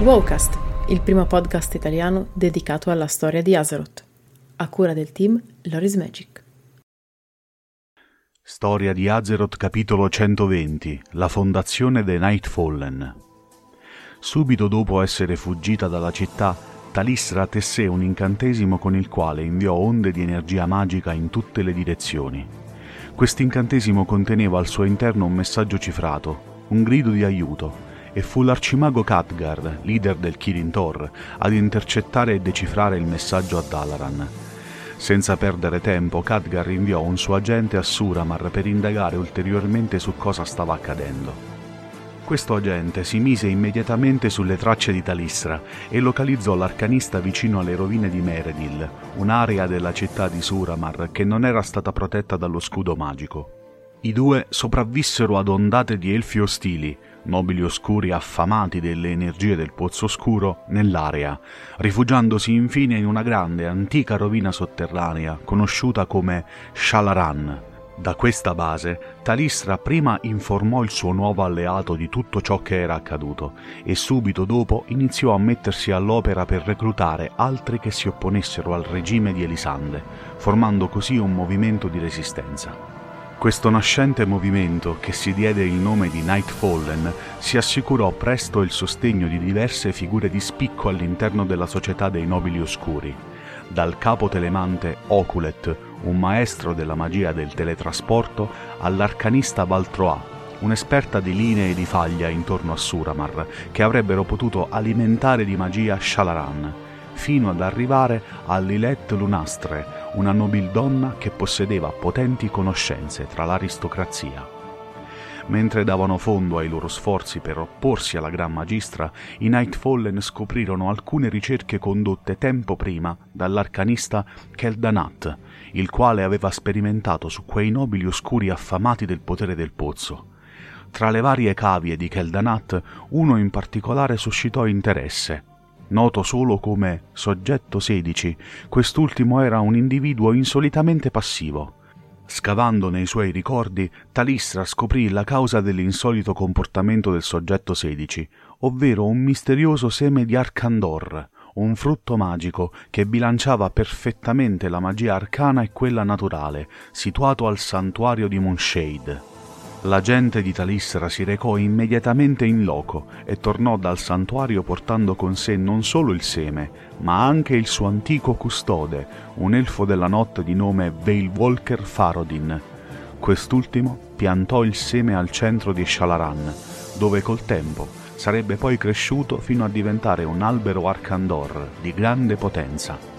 Wowcast, il primo podcast italiano dedicato alla storia di Azeroth, a cura del team Loris Magic. Storia di Azeroth capitolo 120 La fondazione dei Nightfallen Subito dopo essere fuggita dalla città, Talisra tessé un incantesimo con il quale inviò onde di energia magica in tutte le direzioni. Quest'incantesimo conteneva al suo interno un messaggio cifrato, un grido di aiuto, e fu l'arcimago Khadgar, leader del Kirin Tor, ad intercettare e decifrare il messaggio a Dalaran. Senza perdere tempo, Khadgar inviò un suo agente a Suramar per indagare ulteriormente su cosa stava accadendo. Questo agente si mise immediatamente sulle tracce di Talisra e localizzò l'arcanista vicino alle rovine di Meredil, un'area della città di Suramar che non era stata protetta dallo scudo magico. I due sopravvissero ad ondate di elfi ostili, nobili oscuri affamati delle energie del pozzo oscuro, nell'area, rifugiandosi infine in una grande antica rovina sotterranea conosciuta come Shalaran. Da questa base, Talistra prima informò il suo nuovo alleato di tutto ciò che era accaduto e subito dopo iniziò a mettersi all'opera per reclutare altri che si opponessero al regime di Elisande, formando così un movimento di resistenza. Questo nascente movimento, che si diede il nome di Nightfallen, si assicurò presto il sostegno di diverse figure di spicco all'interno della società dei nobili oscuri, dal capo telemante Oculet, un maestro della magia del teletrasporto, all'arcanista Baltroa, un'esperta di linee di faglia intorno a Suramar, che avrebbero potuto alimentare di magia Shalaran, fino ad arrivare a Lilith Lunastre, una nobildonna che possedeva potenti conoscenze tra l'aristocrazia. Mentre davano fondo ai loro sforzi per opporsi alla Gran Magistra, i Nightfallen scoprirono alcune ricerche condotte tempo prima dall'arcanista Keldanat, il quale aveva sperimentato su quei nobili oscuri affamati del potere del pozzo. Tra le varie cavie di Keldanat, uno in particolare suscitò interesse, noto solo come soggetto 16, quest'ultimo era un individuo insolitamente passivo. Scavando nei suoi ricordi, Talistra scoprì la causa dell'insolito comportamento del soggetto 16, ovvero un misterioso seme di Arcandor, un frutto magico che bilanciava perfettamente la magia arcana e quella naturale, situato al santuario di Moonshade. La gente di Talissera si recò immediatamente in loco e tornò dal santuario portando con sé non solo il seme, ma anche il suo antico custode, un elfo della notte di nome Veilwalker Farodin. Quest'ultimo piantò il seme al centro di Shalaran, dove col tempo sarebbe poi cresciuto fino a diventare un albero Arcandor di grande potenza.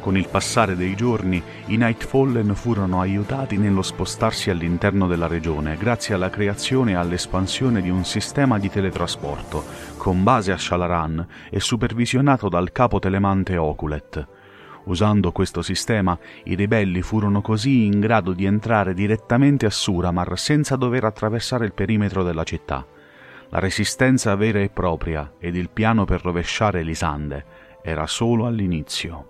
Con il passare dei giorni, i Nightfallen furono aiutati nello spostarsi all'interno della regione grazie alla creazione e all'espansione di un sistema di teletrasporto, con base a Shalaran e supervisionato dal capo telemante Oculet. Usando questo sistema, i ribelli furono così in grado di entrare direttamente a Suramar senza dover attraversare il perimetro della città. La resistenza vera e propria ed il piano per rovesciare Elisande era solo all'inizio.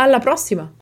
Alla prossima!